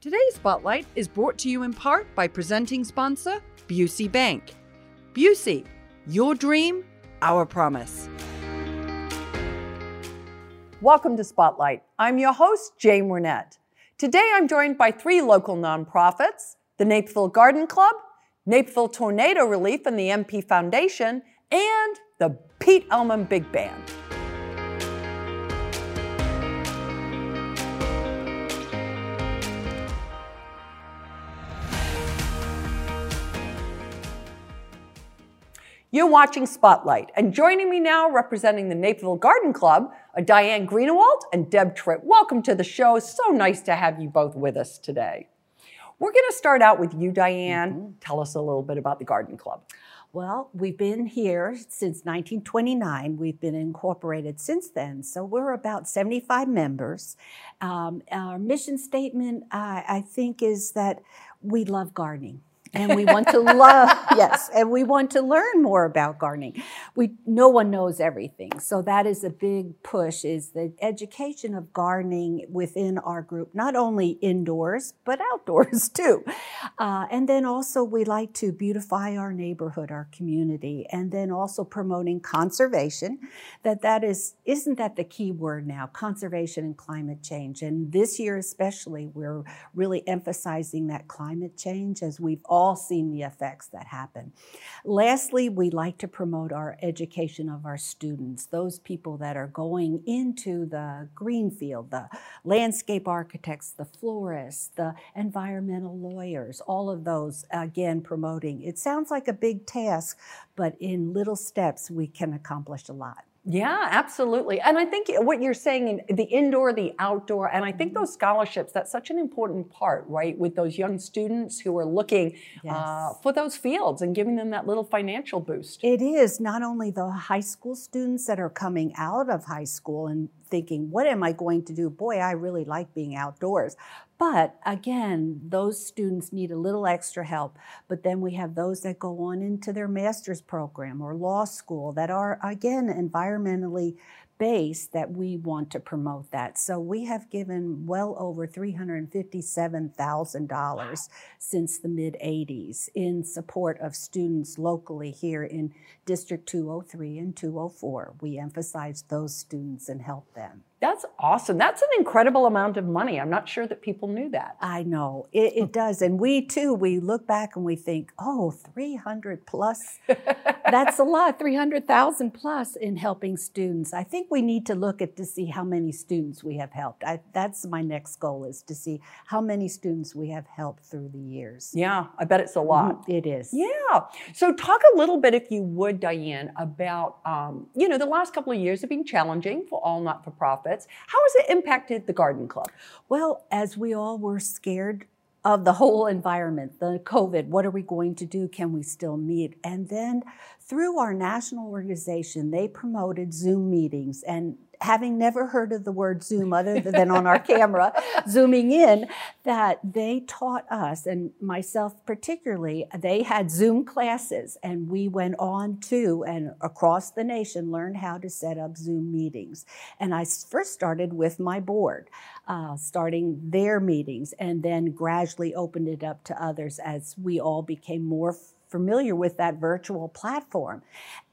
Today's Spotlight is brought to you in part by presenting sponsor Busey Bank. Busey, your dream, our promise. Welcome to Spotlight. I'm your host, Jane Wernette. Today I'm joined by three local nonprofits the Naperville Garden Club, Naperville Tornado Relief and the MP Foundation, and the Pete Elman Big Band. You're watching Spotlight, and joining me now, representing the Naperville Garden Club, are Diane Greenewald and Deb Tritt. Welcome to the show. So nice to have you both with us today. We're going to start out with you, Diane. Mm-hmm. Tell us a little bit about the Garden Club. Well, we've been here since 1929. We've been incorporated since then. So we're about 75 members. Um, our mission statement, uh, I think, is that we love gardening and we want to love yes and we want to learn more about gardening. We no one knows everything. So that is a big push is the education of gardening within our group not only indoors but outdoors too. Uh, and then also we like to beautify our neighborhood our community and then also promoting conservation that that is isn't that the key word now conservation and climate change. And this year especially we're really emphasizing that climate change as we've all all seen the effects that happen. Lastly, we like to promote our education of our students, those people that are going into the green field, the landscape architects, the florists, the environmental lawyers, all of those, again, promoting. It sounds like a big task, but in little steps, we can accomplish a lot. Yeah, absolutely. And I think what you're saying, the indoor, the outdoor, and I think those scholarships, that's such an important part, right? With those young students who are looking uh, yes. uh, for those fields and giving them that little financial boost. It is not only the high school students that are coming out of high school and thinking, what am I going to do? Boy, I really like being outdoors. But again, those students need a little extra help. But then we have those that go on into their master's program or law school that are, again, environmentally base that we want to promote that. So we have given well over $357,000 since the mid 80s in support of students locally here in District 203 and 204. We emphasize those students and help them. That's awesome. That's an incredible amount of money. I'm not sure that people knew that. I know. It, it does. And we too, we look back and we think, oh, 300 plus. That's a lot, 300,000 plus in helping students. I think we need to look at to see how many students we have helped. I, that's my next goal is to see how many students we have helped through the years. Yeah, I bet it's a lot. Mm-hmm. It is. Yeah. So talk a little bit, if you would, Diane, about, um, you know, the last couple of years have been challenging for all not-for-profits. how has it impacted the garden club? Well, as we all were scared of the whole environment, the COVID, what are we going to do? Can we still meet? And then through our national organization, they promoted Zoom meetings and having never heard of the word Zoom other than on our camera, zooming in, that they taught us, and myself particularly, they had Zoom classes, and we went on to and across the nation learned how to set up Zoom meetings. And I first started with my board, uh, starting their meetings, and then gradually opened it up to others as we all became more familiar with that virtual platform.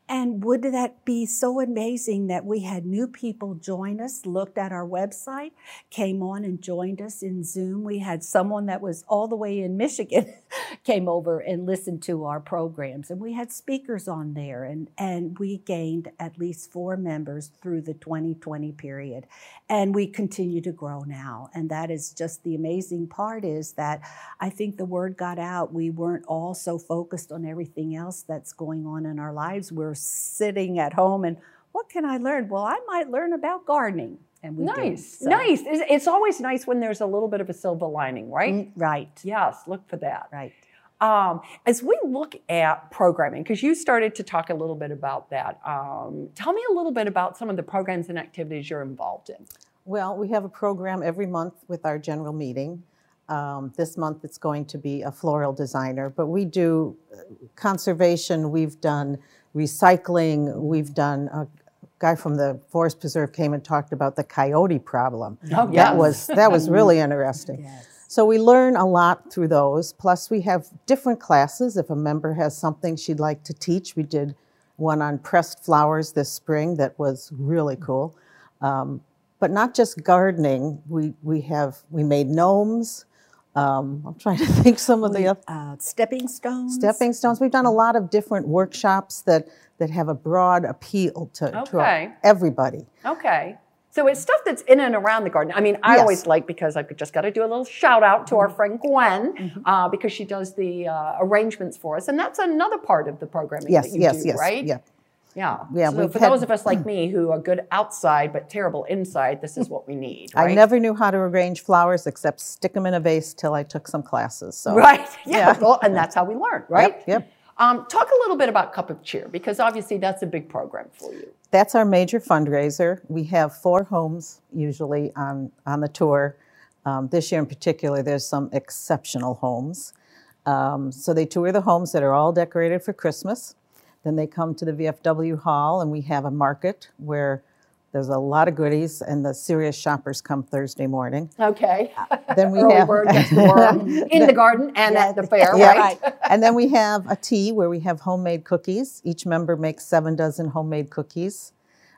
And would that be so amazing that we had new people join us, looked at our website, came on and joined us in Zoom? We had someone that was all the way in Michigan came over and listened to our programs. And we had speakers on there, and, and we gained at least four members through the 2020 period. And we continue to grow now. And that is just the amazing part is that I think the word got out. We weren't all so focused on everything else that's going on in our lives. We're sitting at home and what can I learn? Well, I might learn about gardening. And we nice, so. nice. It's always nice when there's a little bit of a silver lining, right? Mm, right. Yes, look for that. Right. Um, as we look at programming, because you started to talk a little bit about that, um, tell me a little bit about some of the programs and activities you're involved in. Well, we have a program every month with our general meeting. Um, this month it's going to be a floral designer, but we do uh, conservation, we've done recycling, we've done a guy from the Forest Preserve came and talked about the coyote problem. Oh, yes. That was that was really interesting. Yes. So we learn a lot through those. Plus, we have different classes. If a member has something she'd like to teach, we did one on pressed flowers this spring that was really cool. Um, but not just gardening. We we have we made gnomes. Um, I'm trying to think some of the other Uh, stepping stones. stepping stones. We've done a lot of different workshops that that have a broad appeal to, to Okay. everybody. Okay. So it's stuff that's in and around the garden. I mean, I Yes. always like because I've just got to do a little shout out to our friend Gwen uh, because she does the uh, arrangements for us, and that's another part of the programming Yes, that you yes, do, yes, right? yeah. Yeah. Yeah, So for had- those of us like me who are good outside but terrible inside, this is what we need. Right? I never knew how to arrange flowers except stick them in a vase till I took some classes. So Right. Yeah. Yeah. Well, and that's how we learn, right? Yep, yep. Um, talk a little bit about Cup of Cheer because obviously that's a big program for you. that's our major fundraiser. We have four homes usually on, on the tour. Um, this year in particular, there's some exceptional homes. Um, so they tour the homes that are all decorated for Christmas. Then they come to the VFW Hall, and we have a market where there's a lot of goodies, and the serious shoppers come Thursday morning. Okay. Uh, then we have in the garden and at the fair, Yeah. right? and then we have a tea where we have homemade cookies. Each member makes seven dozen homemade cookies.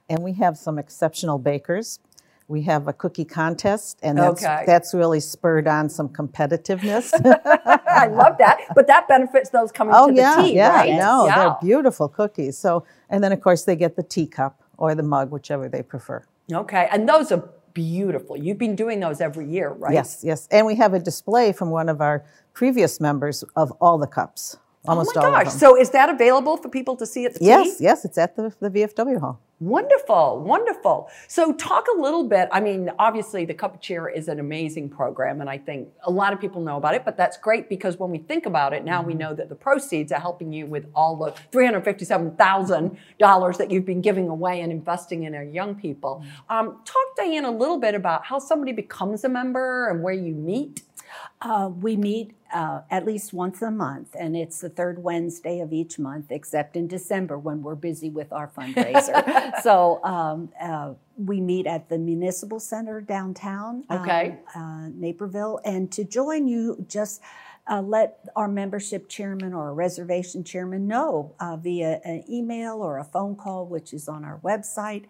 And we have some exceptional bakers. We have a cookie contest, and that's, Okay. that's really spurred on some competitiveness. I love that. But that benefits those coming oh, to the yeah, tea, yeah, right? no, Yeah. they're beautiful cookies. So, and then of course they get the teacup or the mug, whichever they prefer. Okay. And those are beautiful. You've been doing those every year, right? Yes, yes. And we have a display from one of our previous members of all the cups, Oh my all gosh. So is that available for people to see at the yes, tea? yes, it's at the, the VFW hall. Wonderful, wonderful. So, talk a little bit. I mean, obviously, the Cup of Cheer is an amazing program, and I think a lot of people know about it, but that's great because when we think about it, now we Mm-hmm. know that the proceeds are helping you with all the $357,000 that you've been giving away and investing in our young people. Mm-hmm. Um, talk, Diane, a little bit about how somebody becomes a member and where you meet. Uh, we meet uh, at least once a month, and it's the third Wednesday of each month, except in December when we're busy with our fundraiser. so um, uh, we meet at the Municipal Center downtown, um, Okay. uh, Naperville. And to join you, just uh, let our membership chairman or a reservation chairman know uh, via an email or a phone call, which is on our website.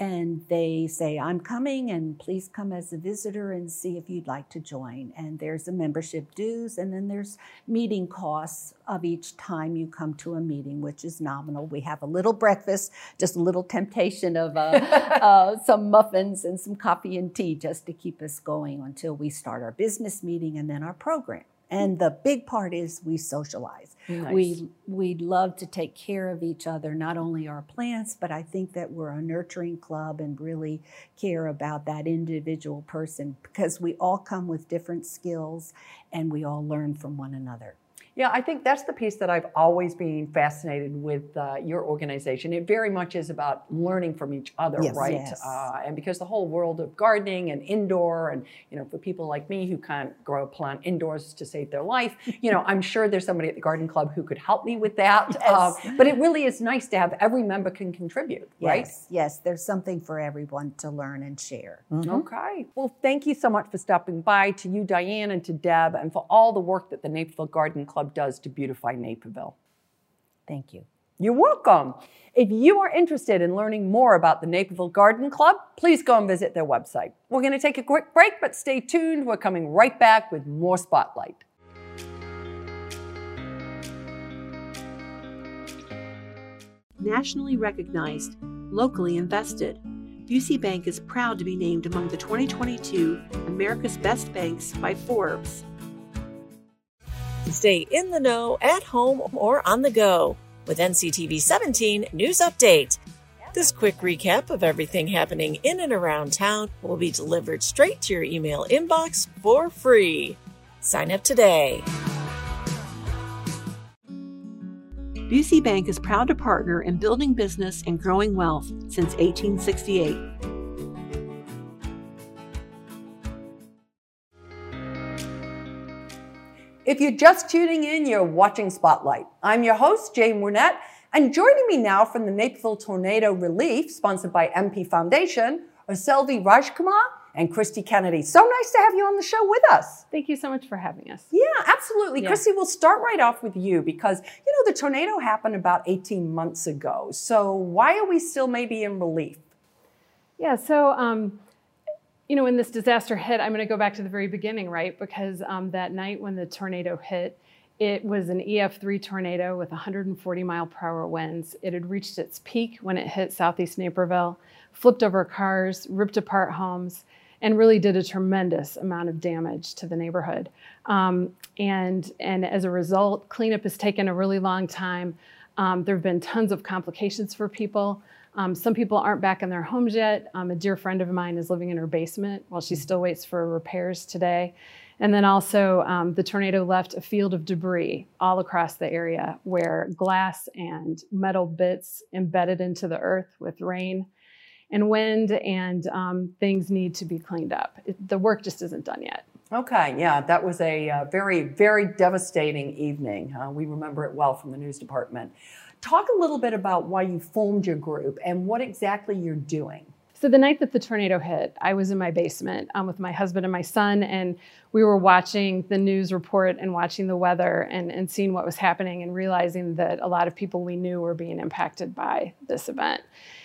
And they say, I'm coming, and please come as a visitor and see if you'd like to join. And there's a membership dues, and then there's meeting costs of each time you come to a meeting, which is nominal. We have a little breakfast, just a little temptation of uh, uh, some muffins and some coffee and tea just to keep us going until we start our business meeting and then our program. And the big part is we socialize. Nice. We we love to take care of each other, not only our plants, but I think that we're a nurturing club and really care about that individual person because we all come with different skills and we all learn from one another. Yeah, I think that's the piece that I've always been fascinated with uh, your organization. It very much is about learning from each other, Yes. right? Yes. Uh, and because the whole world of gardening and indoor, and you know, for people like me who can't grow a plant indoors to save their life, you know, I'm sure there's somebody at the garden club who could help me with that. Uh, Yes. but it really is nice to have every member can contribute, right? Yes, yes, there's something for everyone to learn and share. Okay. Well, thank you so much for stopping by to you, Diane, and to Deb, and for all the work that the Naperville Garden Club does to beautify Naperville. Thank you. You're welcome. If you are interested in learning more about the Naperville Garden Club, please go and visit their website. We're going to take a quick break, but stay tuned. We're coming right back with more Spotlight. nationally recognized, locally invested. Busey Bank is proud to be named among the 2022 America's Best Banks by Forbes. Stay in the know at home or on the go with NCTV 17 News Update. This quick recap of everything happening in and around town will be delivered straight to your email inbox for free. Sign up today. Busey Bank is proud to partner in building business and growing wealth since 1868. If you're just tuning in, you're watching Spotlight. I'm your host, Jane Wernette, and joining me now from the Naperville Tornado Relief, sponsored by MP Foundation, are Selvi Rajkumar and Christy Kennedy. So nice to have you on the show with us. Thank you so much for having us. Yeah, absolutely. Yeah. Christy, we'll start right off with you because, you know, the tornado happened about 18 months ago. So why are we still maybe in relief? Yeah, so, um, you know, when this disaster hit, I'm going to go back to the very beginning, right? Because um, that night when the tornado hit, it was an EF3 tornado with 140 mile per hour winds. It had reached its peak when it hit southeast Naperville, flipped over cars, ripped apart homes, and really did a tremendous amount of damage to the neighborhood. Um, and, and as a result, cleanup has taken a really long time. Um, there have been tons of complications for people. Um, some people aren't back in their homes yet. Um, a dear friend of mine is living in her basement while she still waits for repairs today. And then also, um, the tornado left a field of debris all across the area where glass and metal bits embedded into the earth with rain and wind, and um, things need to be cleaned up. It, the work just isn't done yet. Okay, yeah, that was a uh, very, very devastating evening. Uh, we remember it well from the news department. Talk a little bit about why you formed your group and what exactly you're doing. So the night that the tornado hit, I was in my basement um, with my husband and my son, and we were watching the news report and watching the weather and, and seeing what was happening and realizing that a lot of people we knew were being impacted by this event.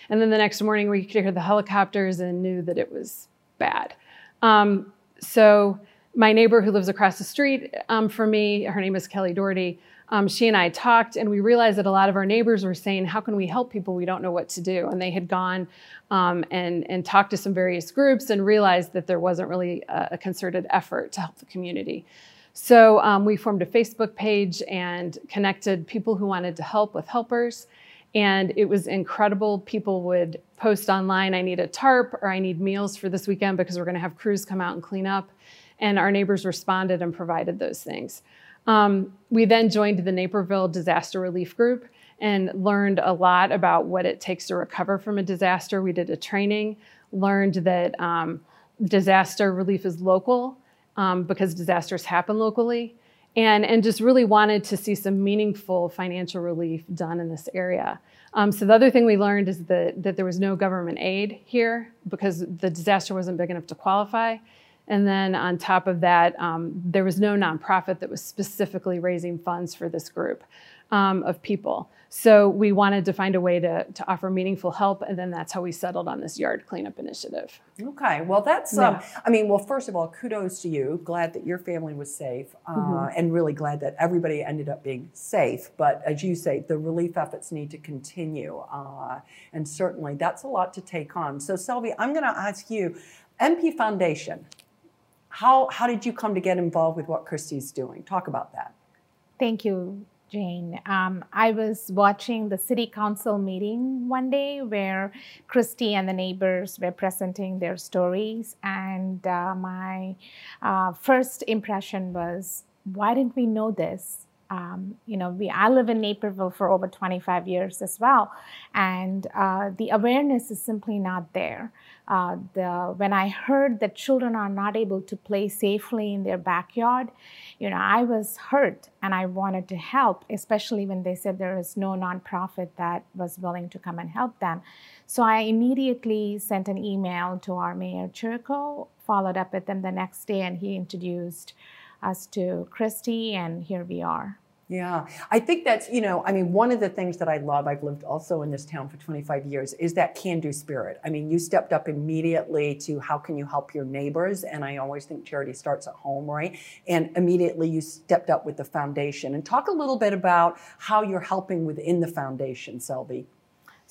And then the next morning, we could hear the helicopters and knew that it was bad. Um, so my neighbor who lives across the street um, from me, her name is Kelly Doherty, um, she and I talked, and we realized that a lot of our neighbors were saying, "How can we help people? We don't know what to do." And they had gone um, and and talked to some various groups and realized that there wasn't really a, a concerted effort to help the community. So um, we formed a Facebook page and connected people who wanted to help with helpers. And it was incredible. People would post online, I need a tarp or I need meals for this weekend because we're going to have crews come out and clean up. And our neighbors responded and provided those things. Um, we then joined the Naperville Disaster Relief Group and learned a lot about what it takes to recover from a disaster. We did a training, learned that um, disaster relief is local um, because disasters happen locally, and, and just really wanted to see some meaningful financial relief done in this area. Um, so the other thing we learned is that, that there was no government aid here because the disaster wasn't big enough to qualify. And then on top of that, um, there was no nonprofit that was specifically raising funds for this group um, of people. So we wanted to find a way to, to offer meaningful help, and then that's how we settled on this yard cleanup initiative. Okay, well, that's, um, Yeah. I mean, well, first of all, kudos to you. Glad that your family was safe, uh, Mm-hmm. and really glad that everybody ended up being safe. But as you say, the relief efforts need to continue, uh, and certainly that's a lot to take on. So, Selvi, I'm going to ask you MP Foundation, how, how did you come to get involved with what Christy's doing? Talk about that. Thank you, Jane. Um, I was watching the city council meeting one day where Christy and the neighbors were presenting their stories, and uh, my uh, first impression was, why didn't we know this? Um, you know, we I live in Naperville for over 25 years as well, and uh, the awareness is simply not there. Uh, the when I heard that children are not able to play safely in their backyard, you know, I was hurt and I wanted to help, especially when they said there is no nonprofit that was willing to come and help them. So I immediately sent an email to our mayor Chirico, followed up with them the next day, and he introduced us to Christy, and here we are. Yeah, I think that's, you know, I mean, one of the things that I love, I've lived also in this town for 25 years, is that can do spirit. I mean, you stepped up immediately to how can you help your neighbors? And I always think charity starts at home, right? And immediately you stepped up with the foundation. And talk a little bit about how you're helping within the foundation, Selvi.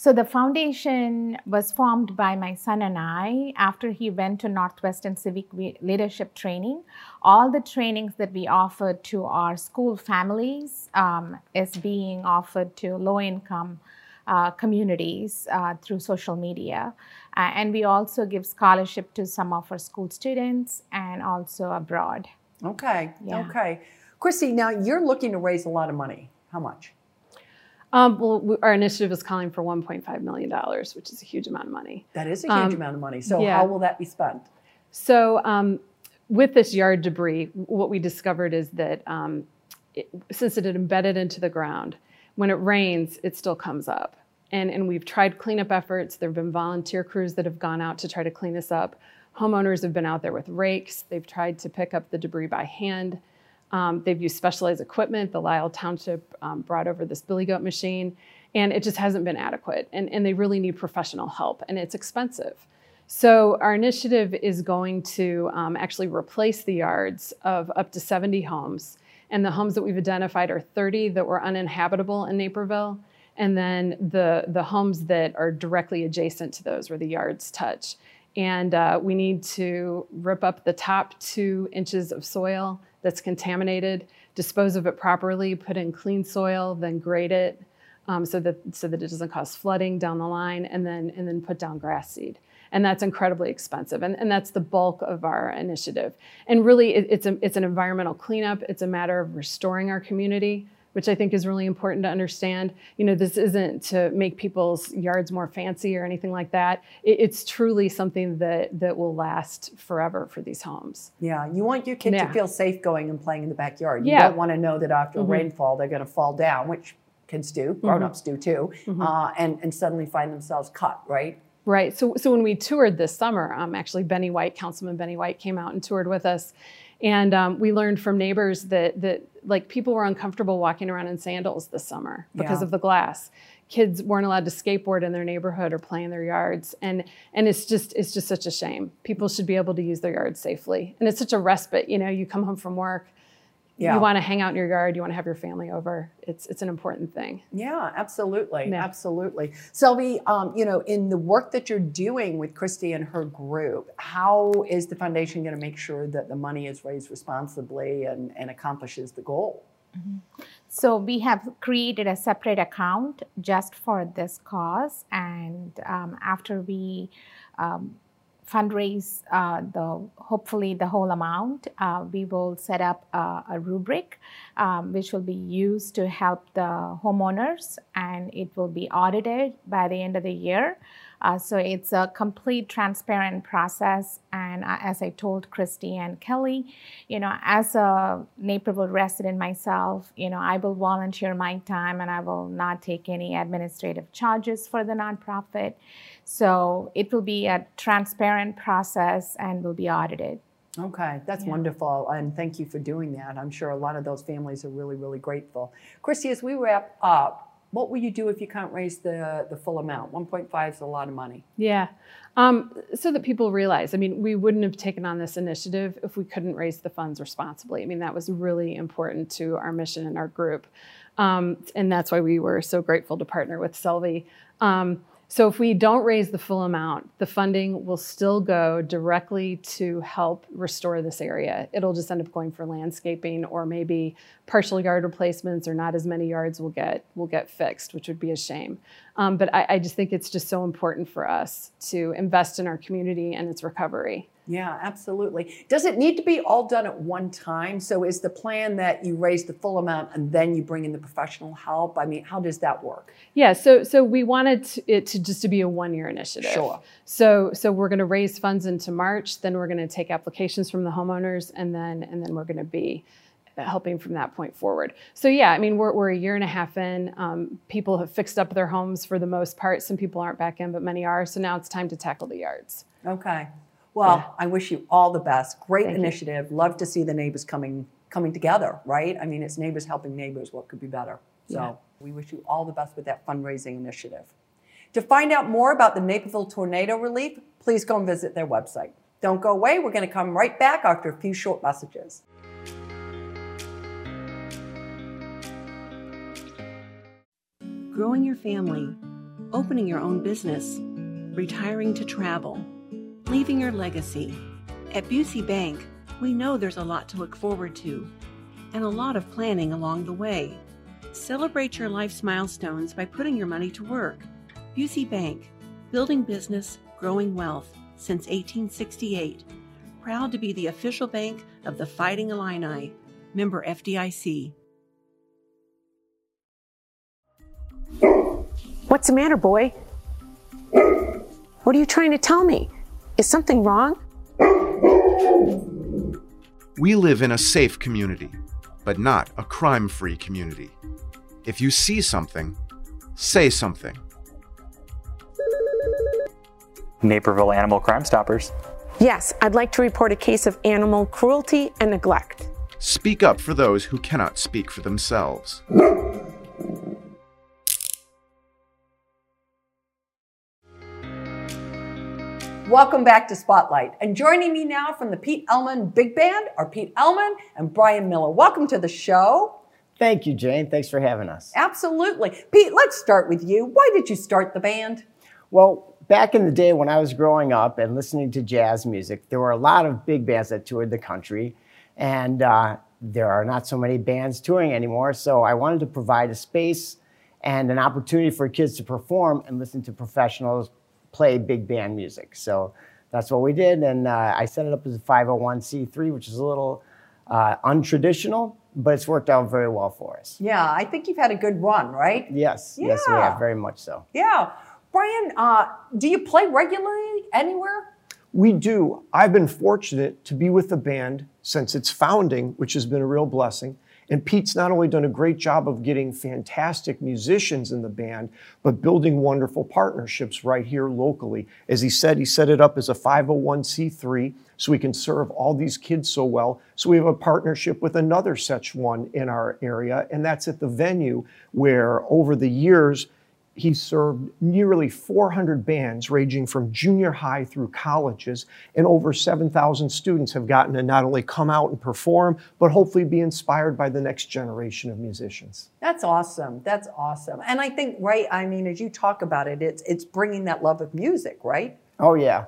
So the foundation was formed by my son and I after he went to Northwestern Civic Leadership Training. All the trainings that we offered to our school families um, is being offered to low-income uh, communities uh, through social media. Uh, and we also give scholarship to some of our school students and also abroad. Okay, Yeah. okay. Chrissy, now you're looking to raise a lot of money. How much? Um, well, we, our initiative is calling for $1.5 million, which is a huge amount of money. That is a huge Um, amount of money. So, yeah. how will that be spent? So, um, with this yard debris, what we discovered is that um, it, since it had embedded into the ground, when it rains, it still comes up. And, and we've tried cleanup efforts. There have been volunteer crews that have gone out to try to clean this up. Homeowners have been out there with rakes. They've tried to pick up the debris by hand. Um, they've used specialized equipment. The Lisle Township um, brought over this billy goat machine, and it just hasn't been adequate. And, and they really need professional help, and it's expensive. So, our initiative is going to um, actually replace the yards of up to 70 homes. And the homes that we've identified are 30 that were uninhabitable in Naperville, and then the, the homes that are directly adjacent to those where the yards touch. And uh, we need to rip up the top two inches of soil that's contaminated, dispose of it properly, put in clean soil, then grade it um, so that so that it doesn't cause flooding down the line, and then and then put down grass seed. And that's incredibly expensive, and, and that's the bulk of our initiative. And really, it, it's a, it's an environmental cleanup. It's a matter of restoring our community which I think is really important to understand. You know, this isn't to make people's yards more fancy or anything like that. It, it's truly something that that will last forever for these homes. Yeah, you want your kid Yeah. to feel safe going and playing in the backyard. You Yeah. don't want to know that after a Mhm. rainfall they're going to fall down, which kids do, grown-ups do too, uh, and and suddenly find themselves cut. Right? Right. So, so when we toured this summer, um, actually Benny White, Councilman Benny White, came out and toured with us, and um, we learned from neighbors that that like people were uncomfortable walking around in sandals this summer because Yeah. of the glass. Kids weren't allowed to skateboard in their neighborhood or play in their yards, and and it's just it's just such a shame. People should be able to use their yards safely, and it's such a respite. You know, you come home from work, Yeah. you want to hang out in your yard, you want to have your family over. It's it's an important thing. Yeah, absolutely, Yeah. absolutely. Selvi, um, you know, in the work that you're doing with Christy and her group, how is the foundation going to make sure that the money is raised responsibly and, and accomplishes the goal? So we have created a separate account just for this cause, and um, after we um, fundraise uh, the hopefully the whole amount, uh, we will set up a, a rubric um, which will be used to help the homeowners, and it will be audited by the end of the year. Uh, so it's a complete transparent process. And uh, as I told Christy and Kelly, you know, as a Naperville resident myself, you know, I will volunteer my time and I will not take any administrative charges for the nonprofit. So it will be a transparent process and will be audited. Okay, that's Yeah. wonderful, and thank you for doing that. I'm sure a lot of those families are really, really grateful. Christy, as we wrap up, what will you do if you can't raise the, the full amount? 1.5 is a lot of money. Yeah. Um, so that people realize, I mean, we wouldn't have taken on this initiative if we couldn't raise the funds responsibly. I mean, that was really important to our mission and our group. Um, and that's why we were so grateful to partner with Selvi. Um, so if we don't raise the full amount, the funding will still go directly to help restore this area. It'll just end up going for landscaping or maybe partial yard replacements or not as many yards will get will get fixed, which would be a shame. Um, but I, I just think it's just so important for us to invest in our community and its recovery. Yeah, absolutely. Does it need to be all done at one time? So is the plan that you raise the full amount and then you bring in the professional help? I mean, how does that work? Yeah, so so we wanted it to just to be a one year initiative. Sure. So so we're going to raise funds into March, then we're going to take applications from the homeowners, and then and then we're going to be helping from that point forward. So yeah, I mean we're we're a year and a half in. Um, people have fixed up their homes for the most part. Some people aren't back in, but many are. So now it's time to tackle the yards. Okay. Well, I wish you all the best. Great Thank you. initiative. Love to see the neighbors coming coming together, right? I mean, it's neighbors helping neighbors. What could be better? So Yeah. we wish you all the best with that fundraising initiative. To find out more about the Naperville tornado relief, please go and visit their website. Don't go away. We're going to come right back after a few short messages. growing your family, opening your own business, retiring to travel, leaving your legacy. At Busey Bank, we know there's a lot to look forward to and a lot of planning along the way. Celebrate your life's milestones by putting your money to work. Busey Bank, building business, growing wealth since 1868. Proud to be the official bank of the Fighting Illini, member FDIC. What's the matter, boy? What are you trying to tell me? Is something wrong? We live in a safe community, but not a crime free community. If you see something, say something. Naperville Animal Crime Stoppers. Yes, I'd like to report a case of animal cruelty and neglect. Speak up for those who cannot speak for themselves. Welcome back to Spotlight. And joining me now from the Pete Elman Big Band are Pete Elman and Brian Miller. Welcome to the show. Thank you, Jane. Thanks for having us. Absolutely. Pete, let's start with you. Why did you start the band? Well, back in the day when I was growing up and listening to jazz music, there were a lot of big bands that toured the country, and uh, there are not so many bands touring anymore. So I wanted to provide a space and an opportunity for kids to perform and listen to professionals play big band music. So that's what we did, and uh, I set it up as a 501c3, which is a little uh, untraditional, but it's worked out very well for us. Yeah, I think you've had a good run, right? Yes, yes, we have very much so. Yeah. Brian, uh, do you play regularly anywhere? We do. I've been fortunate to be with the band since its founding, which has been a real blessing. And Pete's not only done a great job of getting fantastic musicians in the band, but building wonderful partnerships right here locally. As he said, he set it up as a 501c3 so we can serve all these kids so well. So we have a partnership with another such one in our area, and that's at the venue where over the years, he served nearly 400 bands ranging from junior high through colleges, and over 7,000 students have gotten to not only come out and perform, but hopefully be inspired by the next generation of musicians. That's awesome. That's awesome. And I think, right, I mean, as you talk about it, it's, it's bringing that love of music, right? Oh yeah,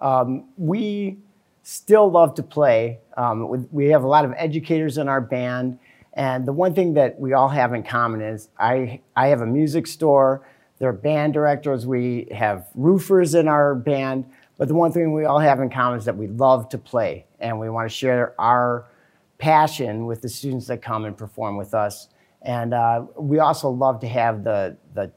um, we still love to play. Um, we, we have a lot of educators in our band, and the one thing that we all have in common is I I have a music store. There are band directors. We have roofers in our band. But the one thing we all have in common is that we love to play, and we want to share our passion with the students that come and perform with us. And uh, we also love to have the the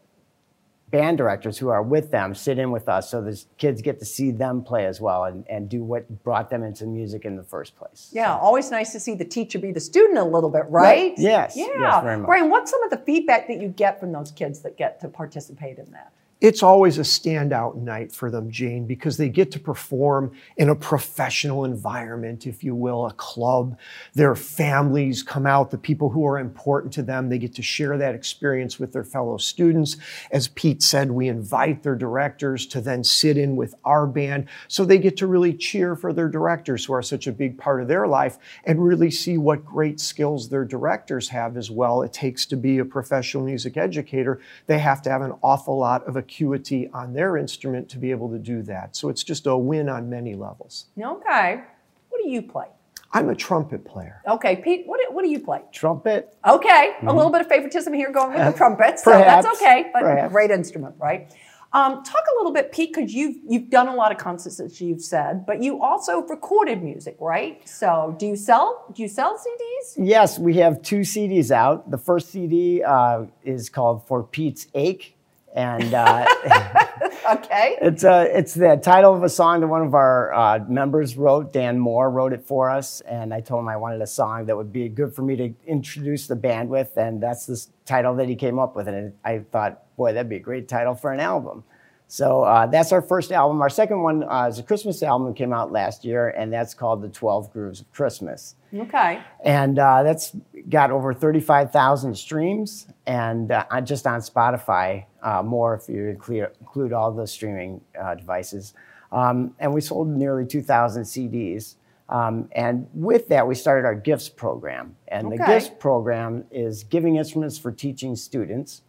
band directors who are with them sit in with us so the kids get to see them play as well and, and do what brought them into music in the first place. Yeah, always nice to see the teacher be the student a little bit, right? Yes, Yeah. yes. Brian, what's some of the feedback that you get from those kids that get to participate in that? It's always a standout night for them, Jane, because they get to perform in a professional environment, if you will, a club. Their families come out, the people who are important to them, they get to share that experience with their fellow students. As Pete said, we invite their directors to then sit in with our band so they get to really cheer for their directors who are such a big part of their life and really see what great skills their directors have as well. It takes to be a professional music educator. They have to have an awful lot of acuity on their instrument to be able to do that. So it's just a win on many levels. Okay. What do you play? I'm a trumpet player. Okay, Pete, what do, what do you play? Trumpet. Okay, a little bit of favoritism here going with the trumpet, so perhaps, that's okay, but perhaps. great instrument, right? Um, talk a little bit, Pete, because you've you've done a lot of concerts, as you've said, but you also recorded music, right? So, do you sell? Do you sell CDs? Yes, we have two CDs out. The first CD uh, is called For Pete's Sake. And uh, Okay. it's, uh, it's the title of a song that one of our uh, members wrote. Dan Moore wrote it for us. And I told him I wanted a song that would be good for me to introduce the band with. And that's the title that he came up with. And I thought, boy, that'd be a great title for an album. So uh, that's our first album. Our second one uh, is a Christmas album that came out last year, and that's called The 12 Grooves of Christmas. Okay. And uh, that's got over 35,000 streams, and uh, just on Spotify, uh, more if you include, include all the streaming uh, devices. Um, and we sold nearly 2,000 CDs. Um, and with that, we started our gifts program. And the gifts program is giving instruments for teaching students.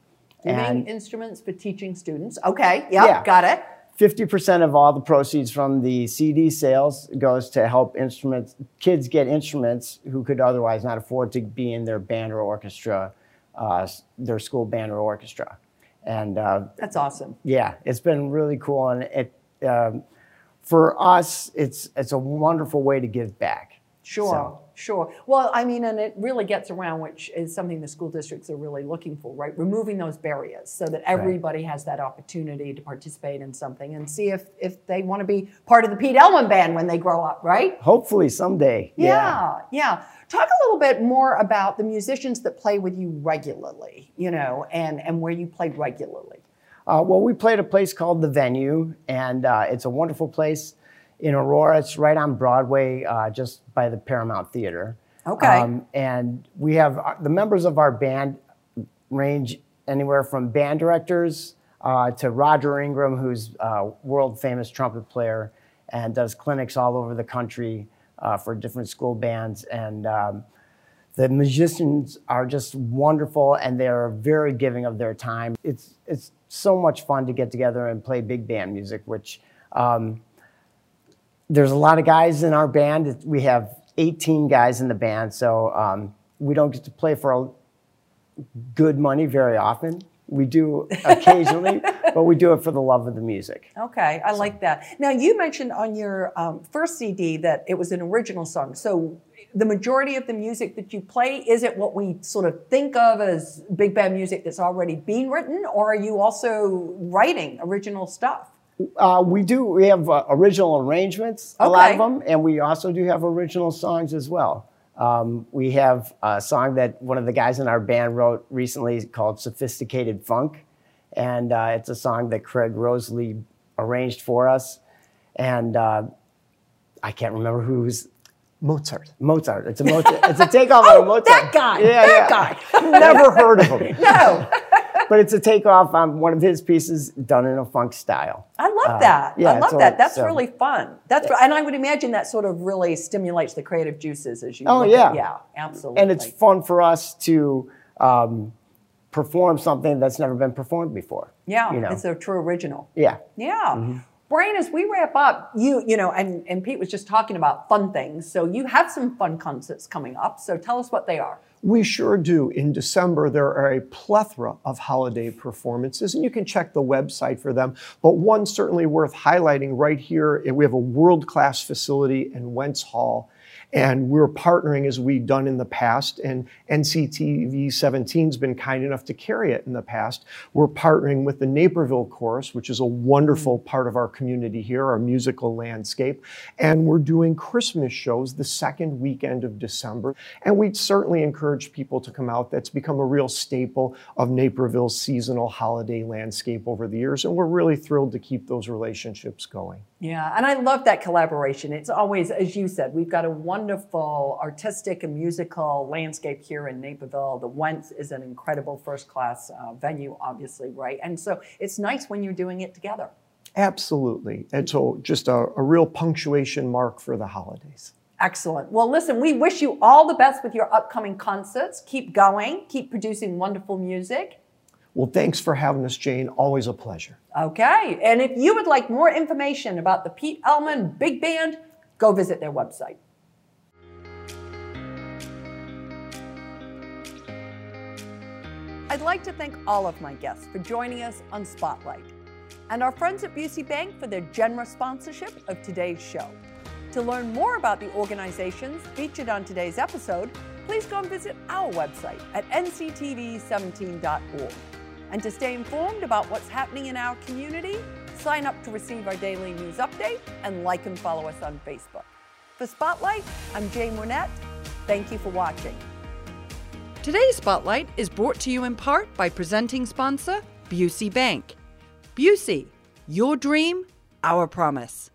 Giving And instruments for teaching students. Okay. Yep. Yeah. Got it. 50% of all the proceeds from the CD sales goes to help instruments kids get instruments who could otherwise not afford to be in their band or orchestra, uh, their school band or orchestra. And uh, That's awesome. yeah, it's been really cool, and it um, for us, it's it's a wonderful way to give back. Sure, So- sure. Well, I mean, and it really gets around, which is something the school districts are really looking for, right? Removing those barriers so that everybody has that opportunity to participate in something and see if if they want to be part of the Pete Elman band when they grow up, right? Hopefully someday. Yeah, yeah. Talk a little bit more about the musicians that play with you regularly, you know, and and where you play regularly. Uh, well, we played a place called The Venue, and uh, it's a wonderful place. In Aurora. It's right on Broadway, uh, just by the Paramount Theater. Okay. Um, and we have uh, the members of our band range anywhere from band directors uh, to Roger Ingram, who's a world famous trumpet player and does clinics all over the country uh, for different school bands. And um, the musicians are just wonderful and they're very giving of their time. It's, it's so much fun to get together and play big band music, which um, there's a lot of guys in our band. We have 18 guys in the band, so um, we don't get to play for good money very often. We do occasionally, but we do it for the love of the music. Okay, I so. like that. Now, you mentioned on your um, first CD that it was an original song. So, the majority of the music that you play, is it what we sort of think of as big band music that's already been written, or are you also writing original stuff? Uh, we do. We have uh, original arrangements, okay. a lot of them, and we also do have original songs as well. Um, we have a song that one of the guys in our band wrote recently called Sophisticated Funk. And uh, it's a song that Craig Roseley arranged for us. And uh, I can't remember who's. Mozart. Mozart. It's a Mozart. It's a takeoff oh, on Mozart. That guy. Yeah, that yeah. guy. Never heard of him. no. But it's a takeoff on one of his pieces done in a funk style. I love uh, that. Yeah, I love that. That's so, really fun. That's yeah. and I would imagine that sort of really stimulates the creative juices as you. Oh yeah, at, yeah, absolutely. And it's fun for us to um, perform something that's never been performed before. Yeah, you know? it's a true original. Yeah. Yeah. Mm-hmm. Brian, as we wrap up, you you know, and, and Pete was just talking about fun things. So you have some fun concerts coming up. So tell us what they are. We sure do. In December, there are a plethora of holiday performances, and you can check the website for them. But one certainly worth highlighting right here we have a world class facility in Wentz Hall and we're partnering as we've done in the past, and NCTV 17 has been kind enough to carry it in the past. We're partnering with the Naperville Chorus, which is a wonderful mm. part of our community here, our musical landscape. And we're doing Christmas shows the second weekend of December. And we'd certainly encourage people to come out. That's become a real staple of Naperville's seasonal holiday landscape over the years. And we're really thrilled to keep those relationships going. Yeah, and I love that collaboration. It's always, as you said, we've got a wonderful artistic and musical landscape here in Naperville. The Wentz is an incredible first class uh, venue, obviously, right? And so it's nice when you're doing it together. Absolutely. And so just a, a real punctuation mark for the holidays. Excellent. Well, listen, we wish you all the best with your upcoming concerts. Keep going, keep producing wonderful music. Well, thanks for having us, Jane. Always a pleasure. Okay. And if you would like more information about the Pete Elman Big Band, go visit their website. I'd like to thank all of my guests for joining us on Spotlight and our friends at Busey Bank for their generous sponsorship of today's show. To learn more about the organizations featured on today's episode, please go and visit our website at nctv17.org. And to stay informed about what's happening in our community, sign up to receive our daily news update and like and follow us on Facebook. For Spotlight, I'm Jane Wernette. Thank you for watching. Today's Spotlight is brought to you in part by presenting sponsor Busey Bank. Busey, your dream, our promise.